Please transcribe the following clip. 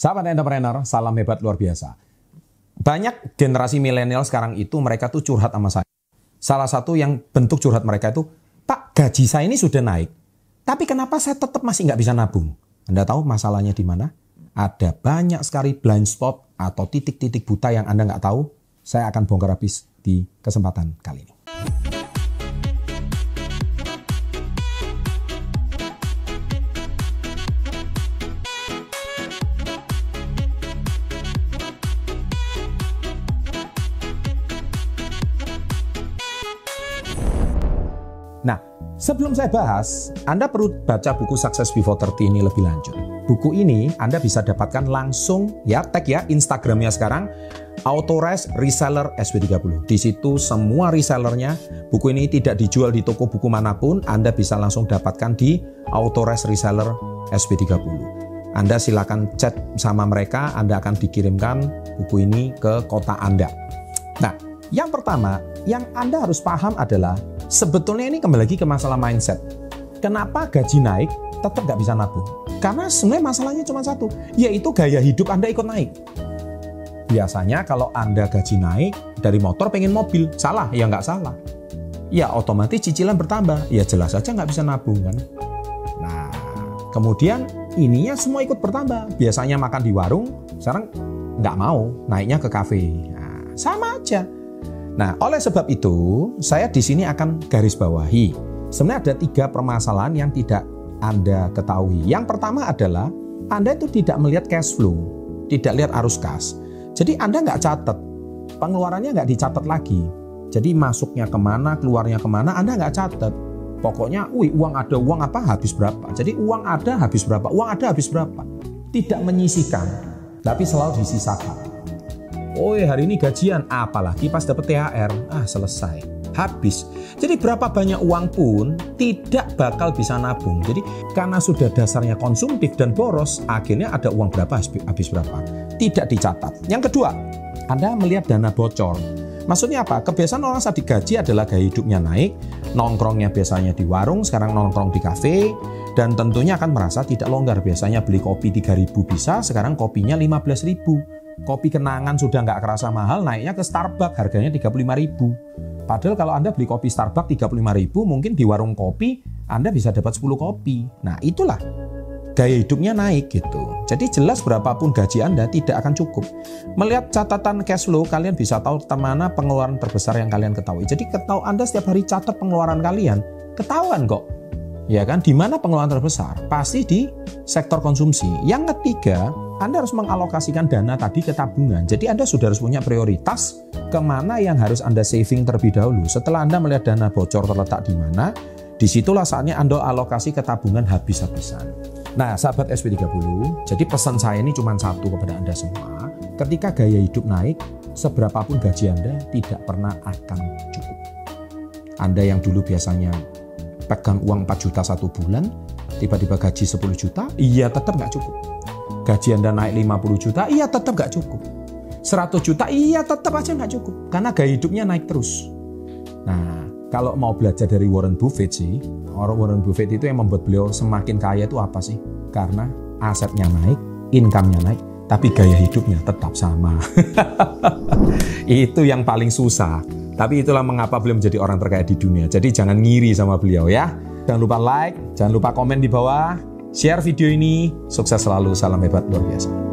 Sahabat entrepreneur, salam hebat luar biasa. Banyak generasi milenial sekarang itu mereka tuh curhat sama saya. Salah satu yang bentuk curhat mereka itu, Pak gaji saya ini sudah naik, tapi kenapa saya tetap masih nggak bisa nabung? Anda tahu masalahnya di mana? Ada banyak sekali blind spot atau titik-titik buta yang Anda nggak tahu. Saya akan bongkar habis di kesempatan kali ini. Sebelum saya bahas, Anda perlu baca buku Success Before 30 ini lebih lanjut. Buku ini Anda bisa dapatkan langsung ya tag ya Instagramnya sekarang Authorize Reseller SW30. Di situ semua resellernya, buku ini tidak dijual di toko buku mana pun, Anda bisa langsung dapatkan di Authorize Reseller SW30. Anda silakan chat sama mereka, Anda akan dikirimkan buku ini ke kota Anda. Nah, yang pertama, yang Anda harus paham adalah Sebetulnya ini kembali lagi ke masalah mindset. Kenapa gaji naik tetap nggak bisa nabung? Karena sebenarnya masalahnya cuma satu, yaitu gaya hidup Anda ikut naik. Biasanya kalau Anda gaji naik dari motor pengen mobil, salah ya nggak salah. Ya otomatis cicilan bertambah, ya jelas saja nggak bisa nabung kan. Nah, kemudian ininya semua ikut bertambah. Biasanya makan di warung, sekarang nggak mau, naiknya ke kafe. Nah, sama aja Nah, oleh sebab itu, saya di sini akan garis bawahi. Sebenarnya ada tiga permasalahan yang tidak Anda ketahui. Yang pertama adalah Anda itu tidak melihat cash flow, tidak lihat arus kas. Jadi Anda nggak catat, pengeluarannya nggak dicatat lagi. Jadi masuknya ke mana, keluarnya ke mana, Anda nggak catat. Pokoknya, wih uang ada, uang apa, habis berapa. Jadi uang ada, habis berapa, uang ada, habis berapa. Tidak menyisikan, tapi selalu disisakan. Oh hari ini gajian, apalagi pas dapat THR, ah selesai, habis. Jadi berapa banyak uang pun tidak bakal bisa nabung. Jadi karena sudah dasarnya konsumtif dan boros, akhirnya ada uang berapa habis berapa. Tidak dicatat. Yang kedua, Anda melihat dana bocor. Maksudnya apa? Kebiasaan orang saat digaji adalah gaya hidupnya naik, nongkrongnya biasanya di warung, sekarang nongkrong di kafe, dan tentunya akan merasa tidak longgar. Biasanya beli kopi 3000 bisa, sekarang kopinya 15000 kopi kenangan sudah nggak kerasa mahal, naiknya ke Starbucks harganya 35.000. Padahal kalau Anda beli kopi Starbucks 35.000, mungkin di warung kopi Anda bisa dapat 10 kopi. Nah, itulah gaya hidupnya naik gitu. Jadi jelas berapapun gaji Anda tidak akan cukup. Melihat catatan cash flow, kalian bisa tahu mana pengeluaran terbesar yang kalian ketahui. Jadi ketahui Anda setiap hari catat pengeluaran kalian, ketahuan kok. Ya kan, di mana pengeluaran terbesar? Pasti di sektor konsumsi. Yang ketiga, anda harus mengalokasikan dana tadi ke tabungan. Jadi Anda sudah harus punya prioritas ke mana yang harus Anda saving terlebih dahulu. Setelah Anda melihat dana bocor terletak di mana, di situlah saatnya Anda alokasi ke tabungan habis-habisan. Nah, sahabat SP30, jadi pesan saya ini cuma satu kepada Anda semua. Ketika gaya hidup naik, seberapapun gaji Anda tidak pernah akan cukup. Anda yang dulu biasanya pegang uang 4 juta satu bulan, tiba-tiba gaji 10 juta, iya tetap nggak cukup gaji Anda naik 50 juta, iya tetap gak cukup. 100 juta, iya tetap aja gak cukup. Karena gaya hidupnya naik terus. Nah, kalau mau belajar dari Warren Buffett sih, orang Warren Buffett itu yang membuat beliau semakin kaya itu apa sih? Karena asetnya naik, income-nya naik, tapi gaya hidupnya tetap sama. itu yang paling susah. Tapi itulah mengapa beliau menjadi orang terkaya di dunia. Jadi jangan ngiri sama beliau ya. Jangan lupa like, jangan lupa komen di bawah. Share video ini, sukses selalu, salam hebat luar biasa.